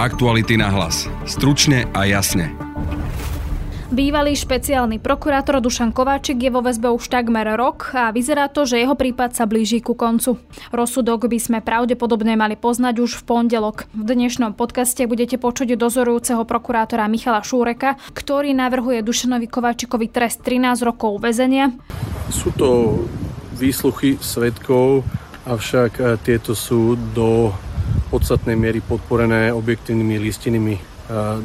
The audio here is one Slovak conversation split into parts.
Aktuality na hlas. Stručne a jasne. Bývalý špeciálny prokurátor Dušan Kováčik je vo väzbe už takmer rok a vyzerá to, že jeho prípad sa blíži ku koncu. Rozsudok by sme pravdepodobne mali poznať už v pondelok. V dnešnom podcaste budete počuť dozorujúceho prokurátora Michala Šúreka, ktorý navrhuje Dušanovi Kováčikovi trest 13 rokov väzenia. Sú to výsluchy svetkov, avšak eh, tieto sú do podstatnej miery podporené objektívnymi listinnými eh,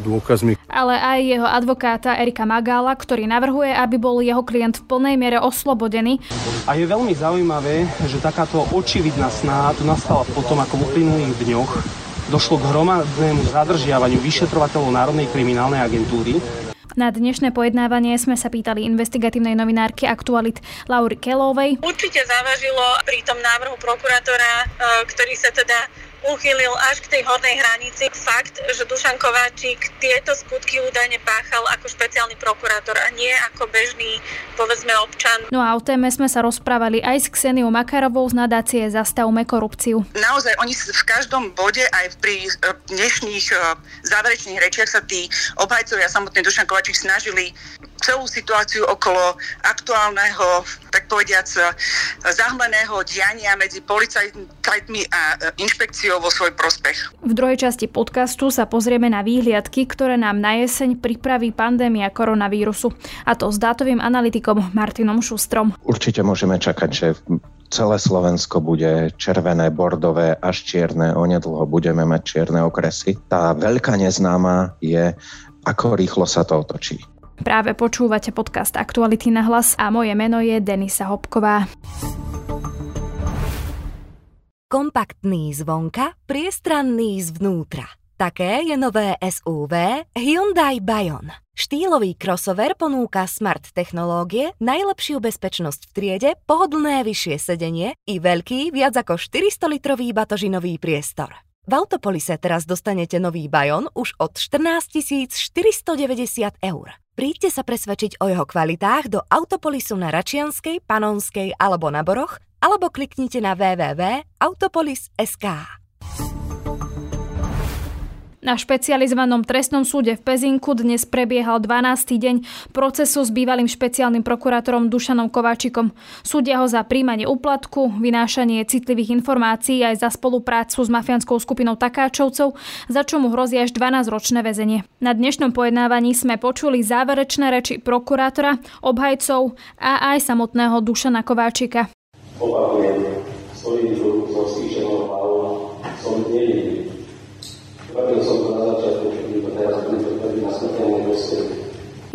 dôkazmi. Ale aj jeho advokáta Erika Magála, ktorý navrhuje, aby bol jeho klient v plnej miere oslobodený. A je veľmi zaujímavé, že takáto očividná snaha tu nastala potom, ako v uplynulých dňoch došlo k hromadnému zadržiavaniu vyšetrovateľov Národnej kriminálnej agentúry, na dnešné pojednávanie sme sa pýtali investigatívnej novinárky Aktualit Laury Kelovej. Určite závažilo pri tom návrhu prokurátora, e, ktorý sa teda uchýlil až k tej hornej hranici fakt, že Dušan Kováčik tieto skutky údajne páchal ako špeciálny prokurátor a nie ako bežný, povedzme, občan. No a o téme sme sa rozprávali aj s Kseniou Makarovou z nadácie Zastavme korupciu. Naozaj, oni v každom bode, aj pri e, dnešných e, záverečných rečiach sa tí obhajcovia samotný Dušan Kováčik snažili celú situáciu okolo aktuálneho, tak povediac, zahmleného diania medzi policajtmi a e, inšpekciou vo svoj prospech. V druhej časti podcastu sa pozrieme na výhliadky, ktoré nám na jeseň pripraví pandémia koronavírusu. A to s dátovým analytikom Martinom Šustrom. Určite môžeme čakať, že celé Slovensko bude červené, bordové až čierne. Onedlho budeme mať čierne okresy. Tá veľká neznáma je, ako rýchlo sa to otočí. Práve počúvate podcast Aktuality na hlas a moje meno je Denisa Hopková. Kompaktný zvonka, priestranný zvnútra. Také je nové SUV Hyundai Bayon. Štýlový crossover ponúka smart technológie, najlepšiu bezpečnosť v triede, pohodlné vyššie sedenie i veľký, viac ako 400-litrový batožinový priestor. V Autopolise teraz dostanete nový Bayon už od 14 490 eur. Príďte sa presvedčiť o jeho kvalitách do Autopolisu na Račianskej, Panonskej alebo na Boroch, alebo kliknite na www.autopolis.sk. Na špecializovanom trestnom súde v Pezinku dnes prebiehal 12. deň procesu s bývalým špeciálnym prokurátorom Dušanom Kováčikom. Súdia ho za príjmanie úplatku, vynášanie citlivých informácií aj za spoluprácu s mafiánskou skupinou Takáčovcov, za čo mu hrozí až 12-ročné väzenie. Na dnešnom pojednávaní sme počuli záverečné reči prokurátora, obhajcov a aj samotného Dušana Kováčika. Opakujem, stojím tu so skýčenou hlavou, som nevinný Tvrdil som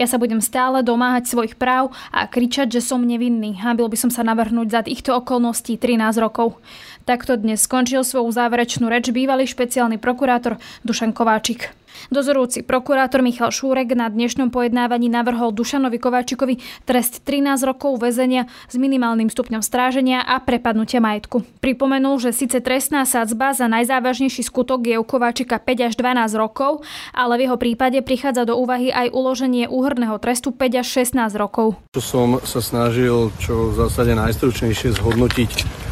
ja sa budem stále domáhať svojich práv a kričať, že som nevinný. Hábil by som sa navrhnúť za týchto okolností 13 rokov. Takto dnes skončil svoju záverečnú reč bývalý špeciálny prokurátor Dušan Kováčik. Dozorujúci prokurátor Michal Šúrek na dnešnom pojednávaní navrhol Dušanovi Kováčikovi trest 13 rokov väzenia s minimálnym stupňom stráženia a prepadnutia majetku. Pripomenul, že síce trestná sadzba za najzávažnejší skutok je u Kováčika 5 až 12 rokov, ale v jeho prípade prichádza do úvahy aj uloženie úhrného trestu 5 až 16 rokov. Som sa snažil čo v zásade najstručnejšie zhodnotiť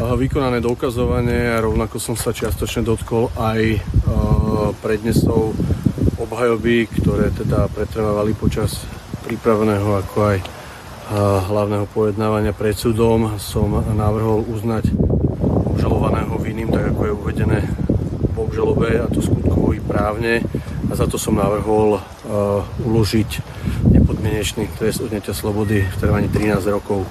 vykonané dokazovanie a rovnako som sa čiastočne dotkol aj prednesov obhajoby, ktoré teda pretrvávali počas prípravného ako aj hlavného pojednávania pred súdom. Som navrhol uznať obžalovaného vinným, tak ako je uvedené v obžalobe a to skutkovo i právne a za to som navrhol uložiť nepodmienečný trest odňatia slobody v trvaní 13 rokov.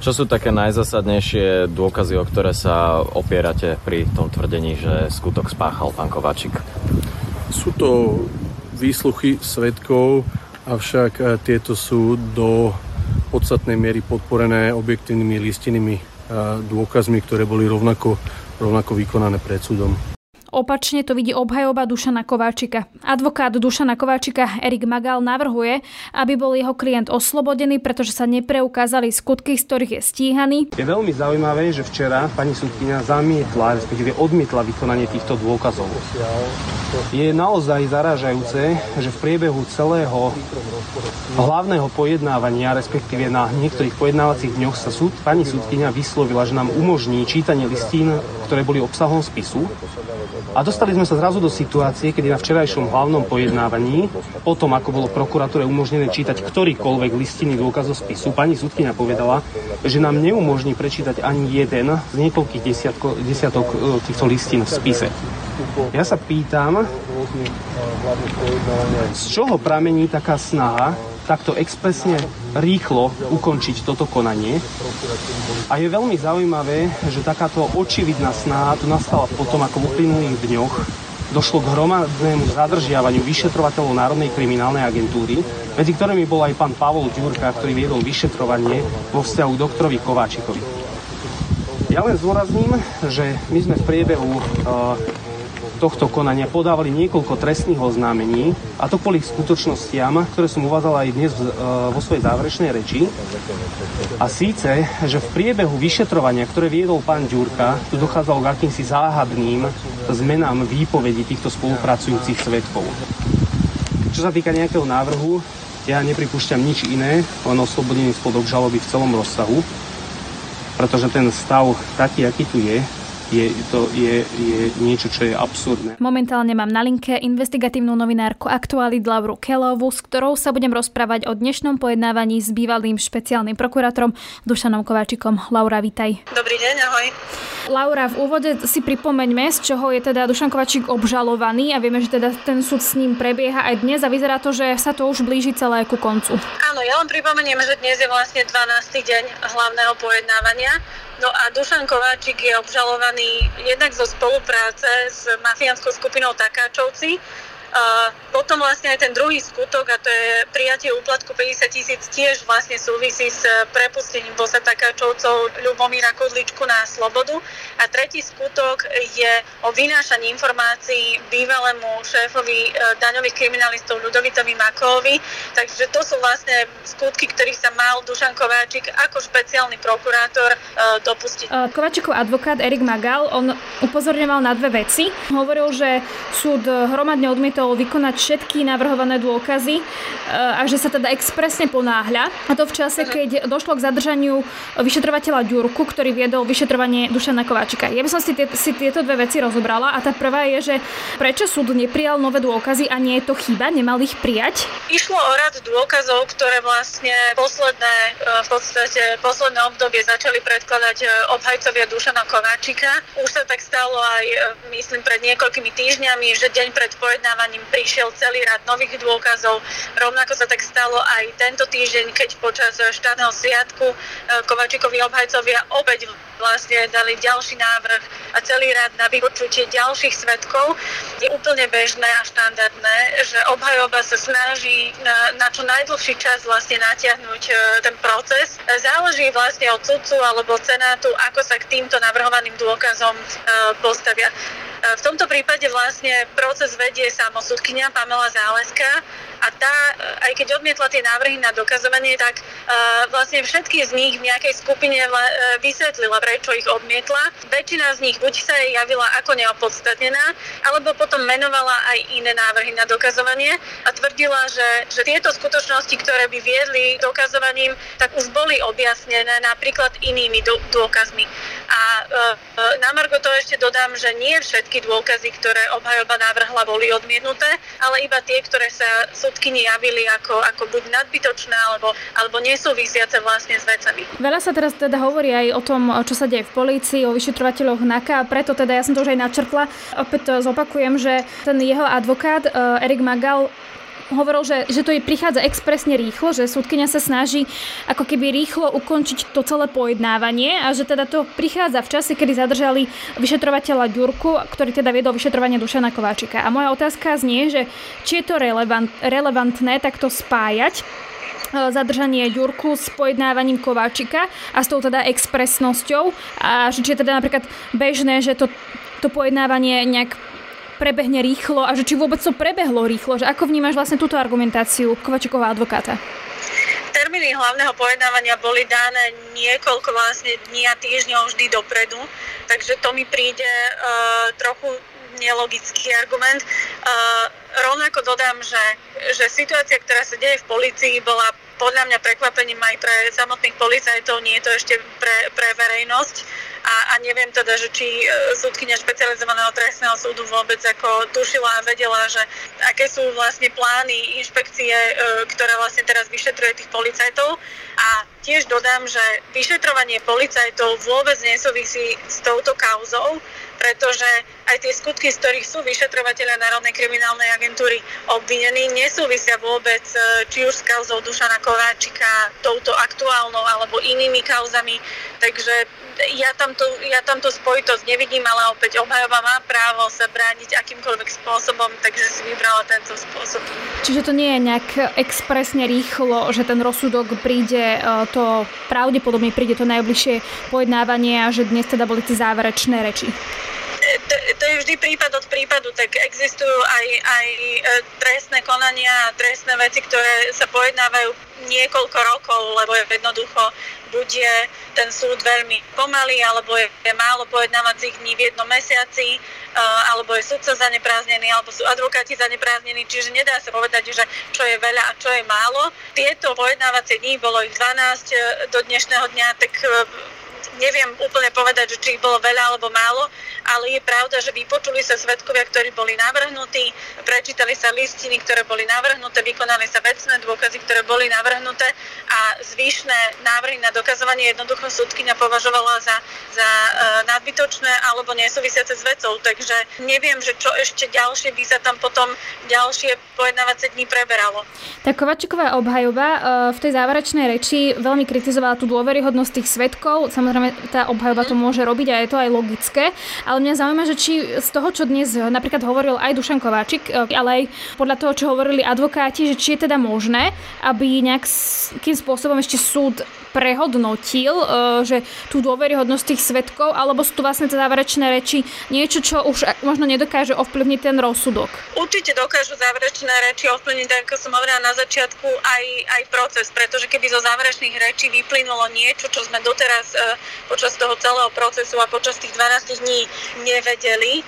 Čo sú také najzasadnejšie dôkazy, o ktoré sa opierate pri tom tvrdení, že skutok spáchal pán Kováčik? Sú to výsluchy svetkov, avšak e, tieto sú do podstatnej miery podporené objektívnymi listinými e, dôkazmi, ktoré boli rovnako, rovnako vykonané pred súdom. Opačne to vidí obhajoba Dušana Kováčika. Advokát Dušana Kováčika Erik Magal navrhuje, aby bol jeho klient oslobodený, pretože sa nepreukázali skutky, z ktorých je stíhaný. Je veľmi zaujímavé, že včera pani súdkynia zamietla, respektíve odmietla vykonanie týchto dôkazov. Je naozaj zarážajúce, že v priebehu celého hlavného pojednávania, respektíve na niektorých pojednávacích dňoch sa súd, pani súdkynia vyslovila, že nám umožní čítanie listín, ktoré boli obsahom spisu A dostali sme sa zrazu do situácie, kedy na včerajšom hlavnom pojednávaní, o tom, ako bolo prokuratúre umožnené čítať ktorýkoľvek listinný dôkaz zo spisu, pani sudkynia povedala, že nám neumožní prečítať ani jeden z niekoľkých desiatko, desiatok e, týchto listín v spise. Ja sa pýtam, z čoho pramení taká snaha takto expresne rýchlo ukončiť toto konanie. A je veľmi zaujímavé, že takáto očividná snaha tu nastala potom, ako v uplynulých dňoch došlo k hromadnému zadržiavaniu vyšetrovateľov Národnej kriminálnej agentúry, medzi ktorými bol aj pán Pavol Ďurka, ktorý viedol vyšetrovanie vo vzťahu doktorovi Kováčikovi. Ja len zdôrazním, že my sme v priebehu tohto konania podávali niekoľko trestných oznámení, a to kvôli skutočnostiam, ktoré som uvádzal aj dnes e, vo svojej záverečnej reči. A síce, že v priebehu vyšetrovania, ktoré viedol pán Ďurka, tu dochádzalo k akýmsi záhadným zmenám výpovedí týchto spolupracujúcich svetkov. Čo sa týka nejakého návrhu, ja nepripúšťam nič iné, len oslobodený spod obžaloby v celom rozsahu, pretože ten stav taký, aký tu je, je, to je, je niečo, čo je absurdné. Momentálne mám na linke investigatívnu novinárku Aktualit Lauru Kelovu, s ktorou sa budem rozprávať o dnešnom pojednávaní s bývalým špeciálnym prokurátorom Dušanom Kováčikom. Laura, vítaj. Dobrý deň, ahoj. Laura, v úvode si pripomeňme, z čoho je teda Dušan Kovačík obžalovaný a vieme, že teda ten súd s ním prebieha aj dnes a vyzerá to, že sa to už blíži celé ku koncu. Áno, ja len pripomeniem, že dnes je vlastne 12. deň hlavného pojednávania. No a Dušan Kováčik je obžalovaný jednak zo spolupráce s mafiánskou skupinou Takáčovci, a potom vlastne aj ten druhý skutok, a to je prijatie úplatku 50 tisíc, tiež vlastne súvisí s prepustením Bosa Takáčovcov Ľubomíra Kudličku na slobodu. A tretí skutok je o vynášaní informácií bývalému šéfovi e, daňových kriminalistov Ľudovitovi Makovi. Takže to sú vlastne skutky, ktorých sa mal Dušan Kováčik ako špeciálny prokurátor e, dopustiť. Kováčikov advokát Erik Magal, on upozorňoval na dve veci. Hovoril, že súd hromadne odmietol odmietol vykonať všetky navrhované dôkazy eh, a že sa teda expresne ponáhľa. A to v čase, keď došlo k zadržaniu vyšetrovateľa Ďurku, ktorý viedol vyšetrovanie Dušana Kováčika. Ja by som si, tie, si tieto dve veci rozobrala a tá prvá je, že prečo súd neprijal nové dôkazy a nie je to chyba, nemal ich prijať? Išlo o rad dôkazov, ktoré vlastne posledné, eh, v podstate posledné obdobie začali predkladať eh, obhajcovia Dušana Kováčika. Už sa tak stalo aj, myslím, pred niekoľkými týždňami, že deň pred pojednávaním ním prišiel celý rad nových dôkazov. Rovnako sa tak stalo aj tento týždeň, keď počas štátneho sviatku e, Kovačikovi obhajcovia opäť vlastne dali ďalší návrh a celý rad na vypočutie ďalších svetkov. Je úplne bežné a štandardné, že obhajoba sa snaží na, na čo najdlhší čas vlastne natiahnuť e, ten proces. Záleží vlastne od sudcu alebo senátu, ako sa k týmto navrhovaným dôkazom e, postavia. V tomto prípade vlastne proces vedie samosudkynia Pamela Záleska a tá, aj keď odmietla tie návrhy na dokazovanie, tak uh, vlastne všetky z nich v nejakej skupine vysvetlila, prečo ich odmietla. Väčšina z nich buď sa jej javila ako neopodstatnená, alebo potom menovala aj iné návrhy na dokazovanie a tvrdila, že, že tieto skutočnosti, ktoré by viedli dokazovaním, tak už boli objasnené napríklad inými dôkazmi. A na Margo to ešte dodám, že nie všetky dôkazy, ktoré obhajoba navrhla, boli odmietnuté, ale iba tie, ktoré sa sudkyni javili ako, ako buď nadbytočné alebo, alebo nesúvisiace vlastne s vecami. Veľa sa teraz teda hovorí aj o tom, čo sa deje v polícii, o vyšetrovateľoch NAKA a preto teda ja som to už aj načrtla. Opäť zopakujem, že ten jeho advokát uh, Erik Magal hovoril, že, že to je prichádza expresne rýchlo, že súdkynia sa snaží ako keby rýchlo ukončiť to celé pojednávanie a že teda to prichádza v čase, kedy zadržali vyšetrovateľa Ďurku, ktorý teda viedol vyšetrovanie Dušana Kováčika. A moja otázka znie, že či je to relevant, relevantné takto spájať e, zadržanie Ďurku s pojednávaním Kováčika a s tou teda expresnosťou a či je teda napríklad bežné, že to, to pojednávanie nejak prebehne rýchlo a že či vôbec to prebehlo rýchlo, že ako vnímaš vlastne túto argumentáciu Kovačiková advokáta? Termíny hlavného pojednávania boli dané niekoľko vlastne dní a týždňov vždy dopredu, takže to mi príde uh, trochu nelogický argument. Uh, rovnako dodám, že, že situácia, ktorá sa deje v policii, bola podľa mňa prekvapením aj pre samotných policajtov, nie je to ešte pre, pre verejnosť. A, a neviem teda, že či e, súdkynia špecializovaného trestného súdu vôbec ako tušila a vedela, že aké sú vlastne plány inšpekcie, e, ktoré vlastne teraz vyšetruje tých policajtov. A tiež dodám, že vyšetrovanie policajtov vôbec nesúvisí s touto kauzou, pretože aj tie skutky, z ktorých sú vyšetrovateľe Národnej kriminálnej agentúry obvinení, nesúvisia vôbec e, či už s kauzou Dušana Kováčika, touto aktuálnou alebo inými kauzami. Takže ja tamto, ja tamto spojitosť nevidím, ale opäť obhajoba má právo sa brániť akýmkoľvek spôsobom, takže si vybrala tento spôsob. Čiže to nie je nejak expresne rýchlo, že ten rozsudok príde, e, to pravdepodobne príde to najbližšie pojednávanie a že dnes teda boli tie záverečné reči to, to je vždy prípad od prípadu, tak existujú aj, aj e, trestné konania a trestné veci, ktoré sa pojednávajú niekoľko rokov, lebo je jednoducho bude ten súd veľmi pomalý, alebo je, je málo pojednávacích dní v jednom mesiaci, uh, alebo je sudca zanepráznený, alebo sú advokáti zanepráznený, čiže nedá sa povedať, že čo je veľa a čo je málo. Tieto pojednávacie dní, bolo ich 12 e, do dnešného dňa, tak neviem úplne povedať, či ich bolo veľa alebo málo, ale je pravda, že vypočuli sa svetkovia, ktorí boli navrhnutí, prečítali sa listiny, ktoré boli navrhnuté, vykonali sa vecné dôkazy, ktoré boli navrhnuté a zvyšné návrhy na dokazovanie jednoducho súdkynia považovala za, za uh, nadbytočné alebo nesúvisiace s vecou. Takže neviem, že čo ešte ďalšie by sa tam potom ďalšie pojednávacie dní preberalo. Tak Kovačiková obhajoba uh, v tej záverečnej reči veľmi kritizovala tú dôveryhodnosť tých svetkov. Samozrejme tá obhajoba to môže robiť a je to aj logické, ale mňa zaujíma, že či z toho, čo dnes napríklad hovoril aj Dušan Kováčik, e, ale aj podľa toho, čo hovorili advokáti, že či je teda možné, aby nejakým spôsobom ešte súd prehodnotil, e, že tú dôveryhodnosť tých svetkov, alebo sú tu vlastne tie záverečné reči niečo, čo už možno nedokáže ovplyvniť ten rozsudok? Určite dokážu záverečné reči ovplyvniť, ako som hovorila na začiatku, aj, aj proces, pretože keby zo záverečných rečí vyplynulo niečo, čo sme doteraz e, počas toho celého procesu a počas tých 12 dní nevedeli,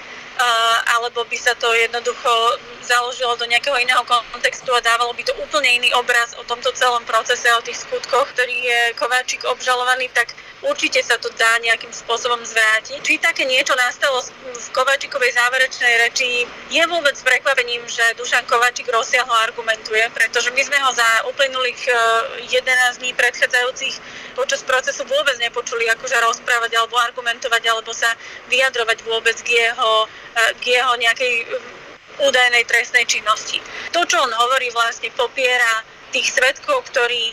alebo by sa to jednoducho založilo do nejakého iného kontextu a dávalo by to úplne iný obraz o tomto celom procese, o tých skutkoch, ktorý je Kováčik obžalovaný, tak určite sa to dá nejakým spôsobom zvrátiť. Či také niečo nastalo v Kováčikovej záverečnej reči, je vôbec prekvapením, že Dušan Kováčik rozsiahlo argumentuje, pretože my sme ho za uplynulých 11 e, dní predchádzajúcich počas procesu vôbec nepočuli akože rozprávať alebo argumentovať alebo sa vyjadrovať vôbec k jeho, e, k jeho nejakej e, údajnej trestnej činnosti. To, čo on hovorí, vlastne popiera tých svetkov, ktorí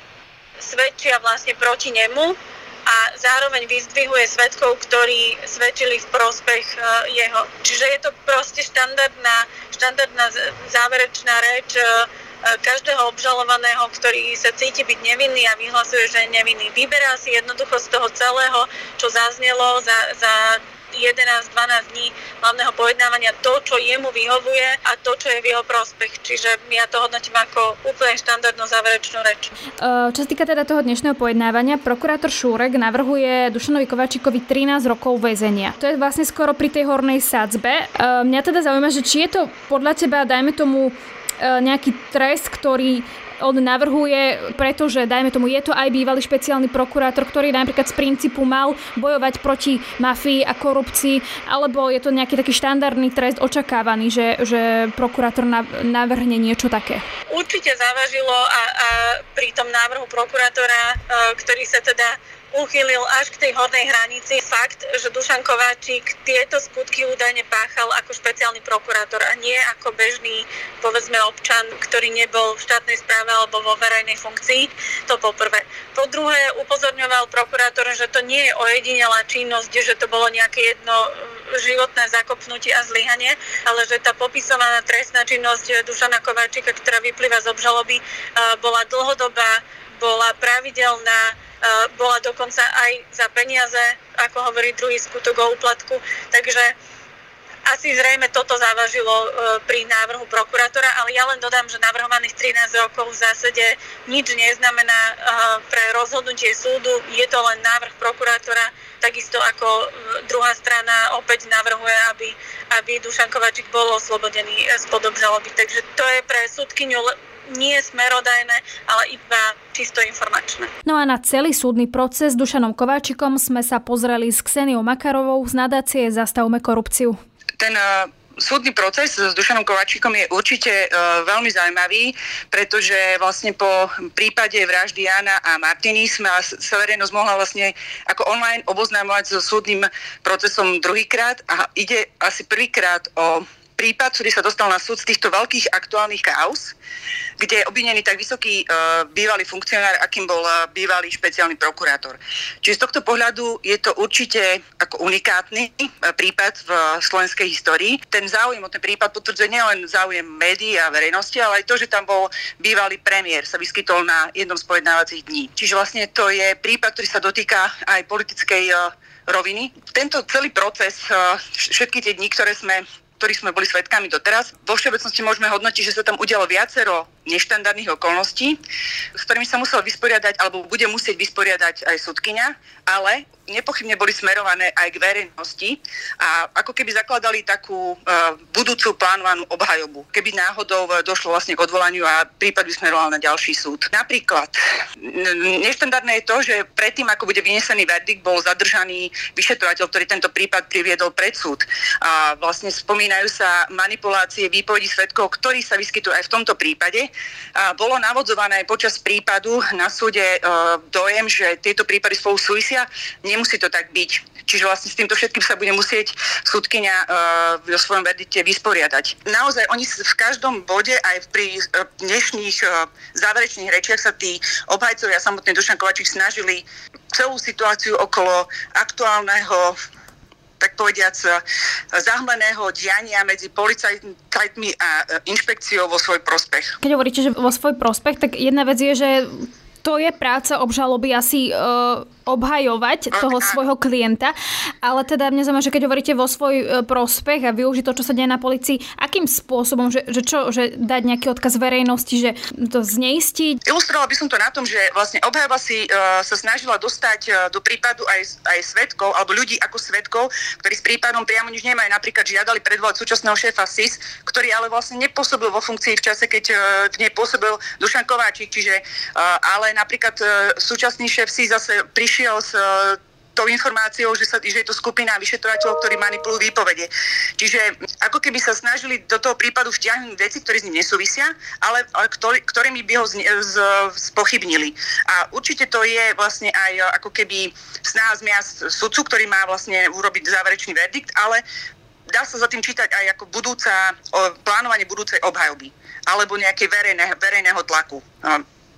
svedčia vlastne proti nemu a zároveň vyzdvihuje svetkov, ktorí svedčili v prospech e, jeho. Čiže je to proste štandardná, štandardná záverečná reč e, e, každého obžalovaného, ktorý sa cíti byť nevinný a vyhlasuje, že je nevinný. Vyberá si jednoducho z toho celého, čo zaznelo za, za 11-12 dní hlavného pojednávania to, čo jemu vyhovuje a to, čo je v jeho prospech. Čiže ja to hodnotím ako úplne štandardnú záverečnú reč. Čo sa týka teda toho dnešného pojednávania, prokurátor Šúrek navrhuje Dušanovi Kovačíkovi 13 rokov väzenia. To je vlastne skoro pri tej hornej sadzbe. Mňa teda zaujíma, že či je to podľa teba, dajme tomu, nejaký trest, ktorý on navrhuje, pretože, dajme tomu, je to aj bývalý špeciálny prokurátor, ktorý napríklad z princípu mal bojovať proti mafii a korupcii, alebo je to nejaký taký štandardný trest očakávaný, že, že prokurátor navrhne niečo také? Určite závažilo a, a pri tom návrhu prokurátora, e, ktorý sa teda uchylil až k tej hornej hranici fakt, že Dušan Kováčik tieto skutky údajne páchal ako špeciálny prokurátor a nie ako bežný, povedzme, občan, ktorý nebol v štátnej správe alebo vo verejnej funkcii. To po prvé. Po druhé, upozorňoval prokurátor, že to nie je ojedinelá činnosť, že to bolo nejaké jedno mm, životné zakopnutie a zlyhanie, ale že tá popisovaná trestná činnosť Dušana Kováčika, ktorá vyplýva z obžaloby, bola dlhodobá, bola pravidelná, bola dokonca aj za peniaze, ako hovorí druhý skutok o úplatku. Takže asi zrejme toto závažilo e, pri návrhu prokurátora, ale ja len dodám, že navrhovaných 13 rokov v zásade nič neznamená e, pre rozhodnutie súdu. Je to len návrh prokurátora, takisto ako e, druhá strana opäť navrhuje, aby, aby Dušan Kovačík bol oslobodený spod obžaloby. Takže to je pre súdkyňu nie smerodajné, ale iba čisto informačné. No a na celý súdny proces s Dušanom Kováčikom sme sa pozreli s Kseniou Makarovou z nadácie Zastavme korupciu. Ten uh súdny proces s Dušanom Kovačíkom je určite uh, veľmi zaujímavý, pretože vlastne po prípade vraždy Jana a Martiny sme sa verejnosť mohla vlastne ako online oboznámovať so súdnym procesom druhýkrát a ide asi prvýkrát o prípad, ktorý sa dostal na súd z týchto veľkých aktuálnych kauz, kde je obvinený tak vysoký uh, bývalý funkcionár, akým bol uh, bývalý špeciálny prokurátor. Čiže z tohto pohľadu je to určite ako unikátny uh, prípad v uh, slovenskej histórii. Ten záujem o ten prípad potvrdzuje nielen záujem médií a verejnosti, ale aj to, že tam bol bývalý premiér, sa vyskytol na jednom z pojednávacích dní. Čiže vlastne to je prípad, ktorý sa dotýka aj politickej uh, roviny. Tento celý proces, všetky tie dni, ktoré sme ktorých sme boli svetkami doteraz. Vo všeobecnosti môžeme hodnotiť, že sa tam udialo viacero neštandardných okolností, s ktorými sa musel vysporiadať alebo bude musieť vysporiadať aj sudkynia, ale nepochybne boli smerované aj k verejnosti a ako keby zakladali takú uh, budúcu plánovanú obhajobu, keby náhodou došlo vlastne k odvolaniu a prípad by smeroval na ďalší súd. Napríklad, neštandardné je to, že predtým, ako bude vynesený verdikt, bol zadržaný vyšetrovateľ, ktorý tento prípad priviedol pred súd. A vlastne spomínajú sa manipulácie výpovedí svetkov, ktorí sa vyskytujú aj v tomto prípade. Bolo navodzované počas prípadu na súde uh, dojem, že tieto prípady spolu súvisia. Nemusí to tak byť. Čiže vlastne s týmto všetkým sa bude musieť súdkynia uh, vo svojom verdite vysporiadať. Naozaj oni v každom bode, aj pri uh, dnešných záverečných rečiach sa tí obhajcovia samotný Dušan Kovačík snažili celú situáciu okolo aktuálneho tak povediac, zahmleného diania medzi policajtmi a inšpekciou vo svoj prospech. Keď hovoríte, že vo svoj prospech, tak jedna vec je, že to je práca obžaloby asi uh, obhajovať toho svojho klienta, ale teda mňa zaujíma, že keď hovoríte vo svoj e, prospech a využiť to, čo sa deje na policii, akým spôsobom, že, že čo, že dať nejaký odkaz verejnosti, že to zneistiť? Ilustrovala by som to na tom, že vlastne obhajoba si uh, sa snažila dostať uh, do prípadu aj, aj svetkov, alebo ľudí ako svetkov, ktorí s prípadom priamo nič nemajú. Napríklad žiadali predvolať súčasného šéfa SIS, ktorý ale vlastne nepôsobil vo funkcii v čase, keď uh, v nej pôsobil Dušan Kováčik, čiže uh, ale napríklad uh, súčasný šéf SIS zase prišiel s e, tou informáciou, že, sa, že je to skupina vyšetrovateľov, ktorí manipulujú výpovede. Čiže ako keby sa snažili do toho prípadu vtiahnuť veci, ktoré s ním nesúvisia, ale, ktorý, ktorými by ho z, z, spochybnili. A určite to je vlastne aj e, ako keby snaha zmiasť sudcu, ktorý má vlastne urobiť záverečný verdikt, ale dá sa za tým čítať aj ako budúca, plánovanie budúcej obhajoby alebo nejaké verejné, verejného tlaku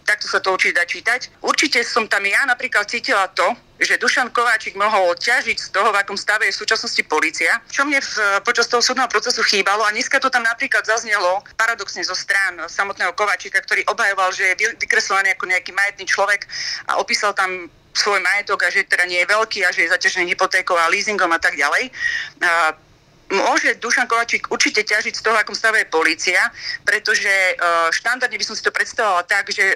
takto sa to určite dá čítať. Určite som tam ja napríklad cítila to, že Dušan Kováčik mohol ťažiť z toho, v akom stave je v súčasnosti policia, čo mne v, počas toho súdneho procesu chýbalo a dneska to tam napríklad zaznelo paradoxne zo strán samotného Kováčika, ktorý obhajoval, že je vykreslovaný ako nejaký majetný človek a opísal tam svoj majetok a že teda nie je veľký a že je zaťažený hypotékou a leasingom a tak ďalej. A môže Dušan Kovačík určite ťažiť z toho, akom stave je policia, pretože e, štandardne by som si to predstavovala tak, že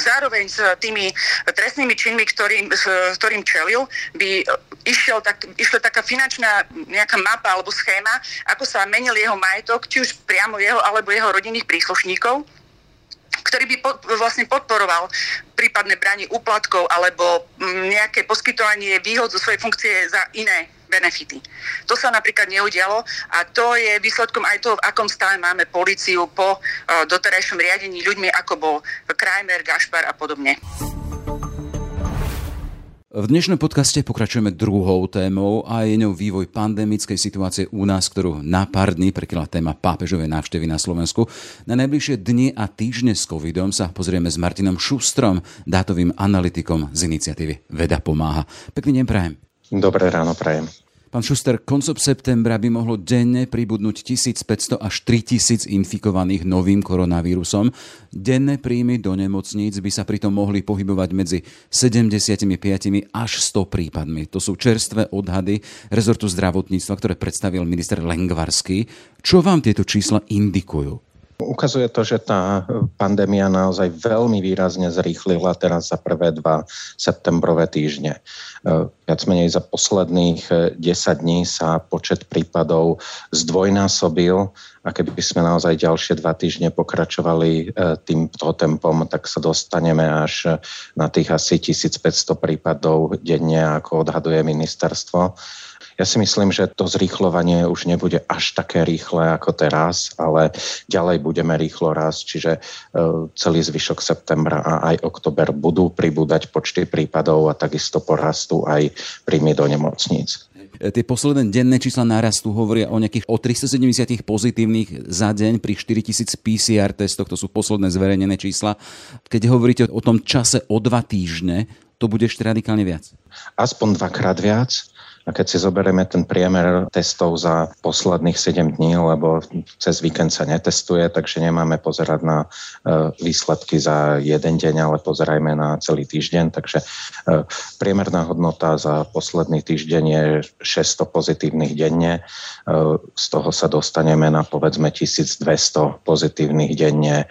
zároveň s tými trestnými činmi, ktorým, s ktorým čelil, by išiel tak, išla taká finančná nejaká mapa alebo schéma, ako sa menil jeho majetok, či už priamo jeho alebo jeho rodinných príslušníkov ktorý by pod, vlastne podporoval prípadné branie úplatkov alebo mm, nejaké poskytovanie výhod zo svojej funkcie za iné benefity. To sa napríklad neudialo a to je výsledkom aj toho, v akom stave máme policiu po uh, doterajšom riadení ľuďmi, ako bol Krajmer, Gašpar a podobne. V dnešnom podcaste pokračujeme druhou témou a je ňou vývoj pandemickej situácie u nás, ktorú na pár dní prekryla téma pápežovej návštevy na Slovensku. Na najbližšie dni a týždne s covidom sa pozrieme s Martinom Šustrom, dátovým analytikom z iniciatívy Veda pomáha. Pekný deň prajem. Dobré ráno prajem. Pán Šuster, koncom septembra by mohlo denne pribudnúť 1500 až 3000 infikovaných novým koronavírusom. Denné príjmy do nemocníc by sa pritom mohli pohybovať medzi 75 až 100 prípadmi. To sú čerstvé odhady rezortu zdravotníctva, ktoré predstavil minister Lengvarský. Čo vám tieto čísla indikujú? Ukazuje to, že tá pandémia naozaj veľmi výrazne zrýchlila teraz za prvé dva septembrové týždne. Viac menej za posledných 10 dní sa počet prípadov zdvojnásobil a keby sme naozaj ďalšie dva týždne pokračovali týmto tempom, tak sa dostaneme až na tých asi 1500 prípadov denne, ako odhaduje ministerstvo. Ja si myslím, že to zrýchlovanie už nebude až také rýchle ako teraz, ale ďalej budeme rýchlo rásť, čiže e, celý zvyšok septembra a aj oktober budú pribúdať počty prípadov a takisto porastú aj príjmy do nemocníc. E, tie posledné denné čísla nárastu hovoria o nejakých o 370 pozitívnych za deň pri 4000 PCR testoch, to sú posledné zverejnené čísla. Keď hovoríte o tom čase o dva týždne, to bude ešte radikálne viac. Aspoň dvakrát viac. A keď si zoberieme ten priemer testov za posledných 7 dní, lebo cez víkend sa netestuje, takže nemáme pozerať na e, výsledky za jeden deň, ale pozerajme na celý týždeň. Takže e, priemerná hodnota za posledný týždeň je 600 pozitívnych denne. E, z toho sa dostaneme na povedzme 1200 pozitívnych denne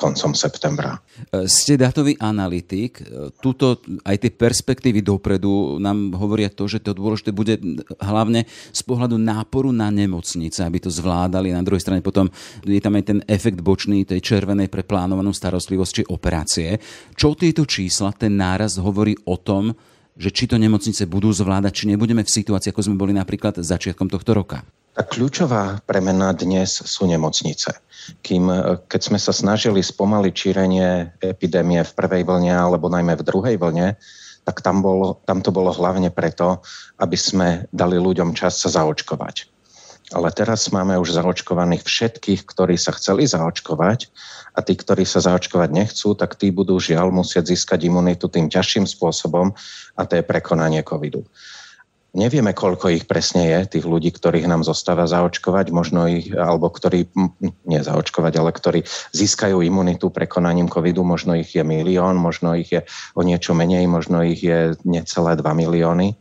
koncom septembra. Ste datový analytik. Tuto aj tie perspektívy dopredu nám hovoria to, že to dôležité bude hlavne z pohľadu náporu na nemocnice, aby to zvládali. Na druhej strane potom je tam aj ten efekt bočný tej červenej pre plánovanú starostlivosť či operácie. Čo tieto čísla, ten náraz hovorí o tom, že či to nemocnice budú zvládať, či nebudeme v situácii, ako sme boli napríklad začiatkom tohto roka? Tá kľúčová premena dnes sú nemocnice. Kým, keď sme sa snažili spomaliť šírenie epidémie v prvej vlne alebo najmä v druhej vlne, tak tam, bolo, tam to bolo hlavne preto, aby sme dali ľuďom čas sa zaočkovať. Ale teraz máme už zaočkovaných všetkých, ktorí sa chceli zaočkovať a tí, ktorí sa zaočkovať nechcú, tak tí budú žiaľ musieť získať imunitu tým ťažším spôsobom a to je prekonanie covidu. Nevieme, koľko ich presne je, tých ľudí, ktorých nám zostáva zaočkovať, možno ich, alebo ktorí, nie zaočkovať, ale ktorí získajú imunitu prekonaním covidu, možno ich je milión, možno ich je o niečo menej, možno ich je necelé 2 milióny.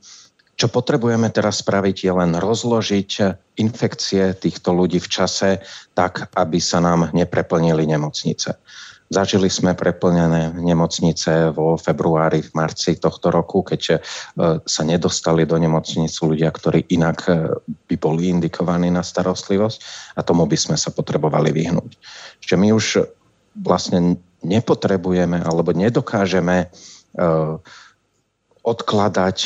Čo potrebujeme teraz spraviť je len rozložiť infekcie týchto ľudí v čase tak, aby sa nám nepreplnili nemocnice. Zažili sme preplnené nemocnice vo februári, v marci tohto roku, keď e, sa nedostali do nemocnice ľudia, ktorí inak e, by boli indikovaní na starostlivosť a tomu by sme sa potrebovali vyhnúť. Čiže my už vlastne nepotrebujeme alebo nedokážeme e, odkladať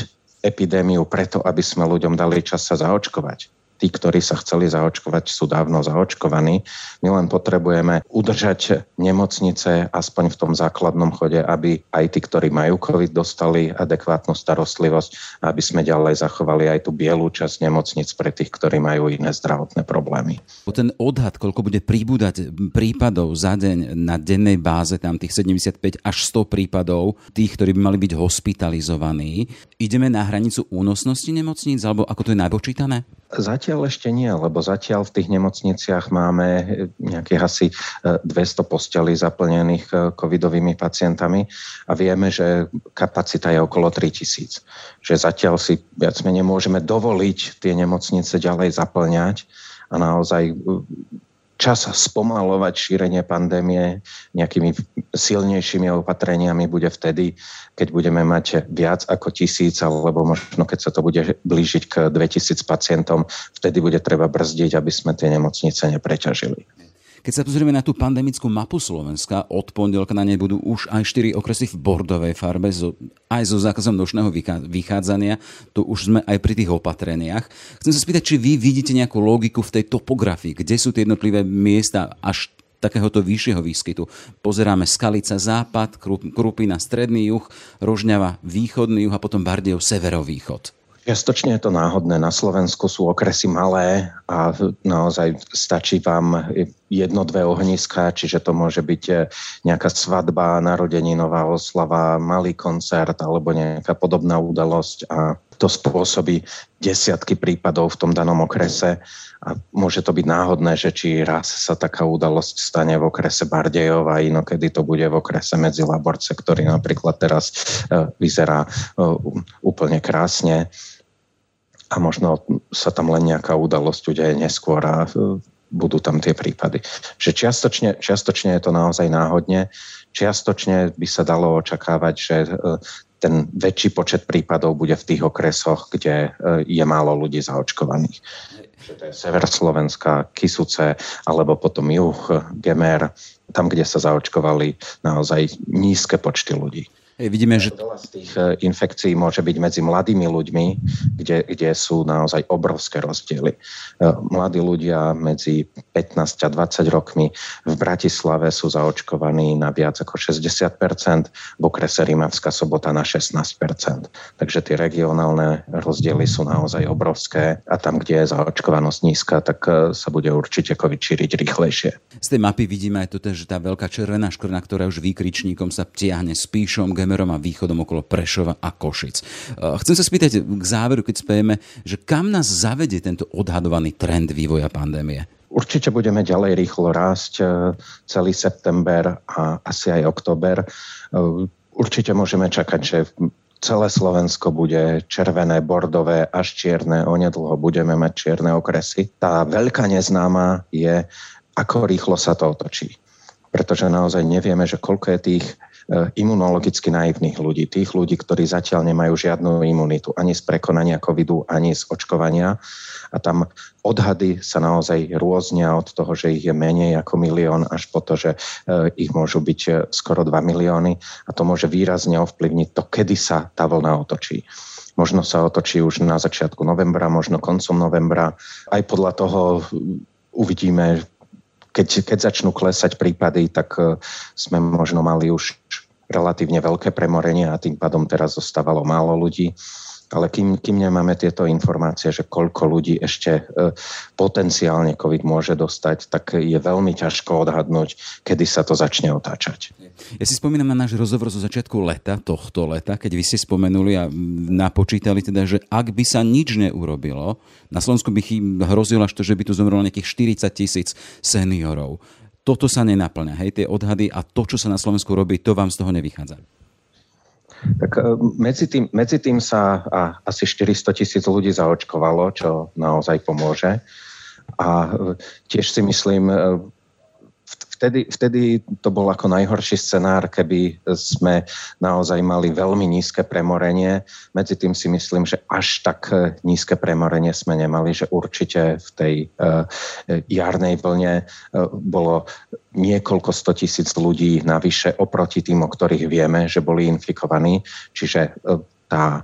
epidémiu preto, aby sme ľuďom dali čas sa zaočkovať tí, ktorí sa chceli zaočkovať, sú dávno zaočkovaní. My len potrebujeme udržať nemocnice aspoň v tom základnom chode, aby aj tí, ktorí majú COVID, dostali adekvátnu starostlivosť, aby sme ďalej zachovali aj tú bielú časť nemocnic pre tých, ktorí majú iné zdravotné problémy. Ten odhad, koľko bude príbudať prípadov za deň na dennej báze, tam tých 75 až 100 prípadov, tých, ktorí by mali byť hospitalizovaní, ideme na hranicu únosnosti nemocníc, alebo ako to je najpočítané? Zatiaľ ešte nie, lebo zatiaľ v tých nemocniciach máme nejakých asi 200 e, postelí zaplnených e, covidovými pacientami a vieme, že kapacita je okolo 3000. Že zatiaľ si viac menej môžeme dovoliť tie nemocnice ďalej zaplňať a naozaj čas spomalovať šírenie pandémie nejakými silnejšími opatreniami bude vtedy, keď budeme mať viac ako tisíc, alebo možno keď sa to bude blížiť k 2000 pacientom, vtedy bude treba brzdiť, aby sme tie nemocnice nepreťažili. Keď sa pozrieme na tú pandemickú mapu Slovenska, od pondelka na nej budú už aj 4 okresy v bordovej farbe, aj so zákazom nočného vychádzania. To už sme aj pri tých opatreniach. Chcem sa spýtať, či vy vidíte nejakú logiku v tej topografii, kde sú tie jednotlivé miesta až takéhoto vyššieho výskytu. Pozeráme Skalica západ, Krupina stredný juh, Rožňava východný juh a potom Bardejov severovýchod. Čiastočne je to náhodné. Na Slovensku sú okresy malé a naozaj stačí vám jedno, dve ohniska, čiže to môže byť e, nejaká svadba, narodeninová oslava, malý koncert alebo nejaká podobná udalosť a to spôsobí desiatky prípadov v tom danom okrese. A môže to byť náhodné, že či raz sa taká udalosť stane v okrese Bardejov a inokedy to bude v okrese medzi Laborce, ktorý napríklad teraz e, vyzerá e, úplne krásne. A možno sa tam len nejaká udalosť udeje neskôr a budú tam tie prípady. Že čiastočne, čiastočne je to naozaj náhodne, čiastočne by sa dalo očakávať, že e, ten väčší počet prípadov bude v tých okresoch, kde e, je málo ľudí zaočkovaných. to je sever Slovenska, Kisuce, alebo potom juh, Gemer, tam, kde sa zaočkovali naozaj nízke počty ľudí. Vidíme, že... Veľa z tých e, infekcií môže byť medzi mladými ľuďmi, kde, kde sú naozaj obrovské rozdiely. E, mladí ľudia medzi 15 a 20 rokmi v Bratislave sú zaočkovaní na viac ako 60 v okrese Rímavská sobota na 16% Takže tie regionálne rozdiely sú naozaj obrovské a tam, kde je zaočkovanosť nízka, tak e, sa bude určite COVID šíriť rýchlejšie. Z tej mapy vidíme aj to, že tá veľká červená škrna, ktorá už výkričníkom sa tiahne s píšom, semerom a východom okolo Prešova a Košic. E, chcem sa spýtať k záveru, keď spejeme, že kam nás zavede tento odhadovaný trend vývoja pandémie? Určite budeme ďalej rýchlo rásť e, celý september a asi aj október. E, určite môžeme čakať, že celé Slovensko bude červené, bordové, až čierne. Onedlho budeme mať čierne okresy. Tá veľká neznáma je, ako rýchlo sa to otočí. Pretože naozaj nevieme, že koľko je tých Eh, imunologicky naivných ľudí, tých ľudí, ktorí zatiaľ nemajú žiadnu imunitu ani z prekonania covidu, ani z očkovania. A tam odhady sa naozaj rôznia od toho, že ich je menej ako milión, až po to, že eh, ich môžu byť eh, skoro 2 milióny. A to môže výrazne ovplyvniť to, kedy sa tá vlna otočí. Možno sa otočí už na začiatku novembra, možno koncom novembra. Aj podľa toho uvidíme, keď, keď začnú klesať prípady, tak e, sme možno mali už relatívne veľké premorenie a tým pádom teraz zostávalo málo ľudí. Ale kým, kým nemáme tieto informácie, že koľko ľudí ešte e, potenciálne COVID môže dostať, tak je veľmi ťažko odhadnúť, kedy sa to začne otáčať. Ja si spomínam na náš rozhovor zo začiatku leta, tohto leta, keď vy ste spomenuli a napočítali teda, že ak by sa nič neurobilo, na Slovensku by hrozilo až to, že by tu zomrelo nejakých 40 tisíc seniorov. Toto sa nenaplňa, hej, tie odhady a to, čo sa na Slovensku robí, to vám z toho nevychádza. Tak e, medzi tým, medzi tým sa a, asi 400 tisíc ľudí zaočkovalo, čo naozaj pomôže. A e, tiež si myslím, e, vtedy, vtedy to bol ako najhorší scenár, keby sme naozaj mali veľmi nízke premorenie. Medzi tým si myslím, že až tak nízke premorenie sme nemali, že určite v tej uh, jarnej vlne bolo niekoľko sto tisíc ľudí navyše oproti tým, o ktorých vieme, že boli infikovaní. Čiže tá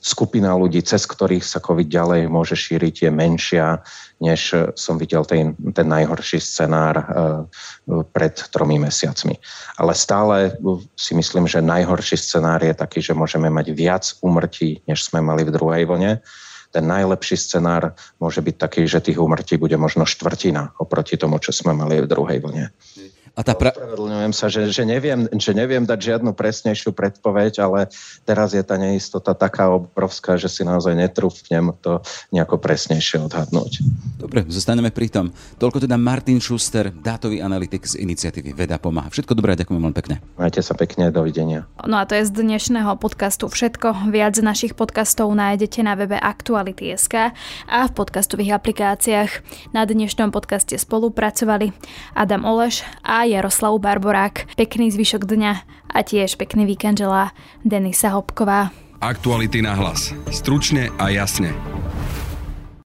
skupina ľudí, cez ktorých sa COVID ďalej môže šíriť, je menšia, než som videl ten, ten najhorší scenár eh, pred tromi mesiacmi. Ale stále si myslím, že najhorší scenár je taký, že môžeme mať viac umrtí, než sme mali v druhej vlne. Ten najlepší scenár môže byť taký, že tých umrtí bude možno štvrtina oproti tomu, čo sme mali v druhej vlne. A tá pra... Ospravedlňujem sa, že, že, neviem, že neviem dať žiadnu presnejšiu predpoveď, ale teraz je tá neistota taká obrovská, že si naozaj netrúfnem to nejako presnejšie odhadnúť. Dobre, zostaneme pri tom. Toľko teda Martin Schuster, dátový analytik z iniciatívy Veda pomáha. Všetko dobré, ďakujem veľmi pekne. Majte sa pekne, dovidenia. No a to je z dnešného podcastu všetko. Viac našich podcastov nájdete na webe Aktuality.sk a v podcastových aplikáciách. Na dnešnom podcaste spolupracovali Adam Oleš a Barborák. Pekný zvyšok dňa a tiež pekný víkend želá Denisa Hopková. Aktuality na hlas. Stručne a jasne.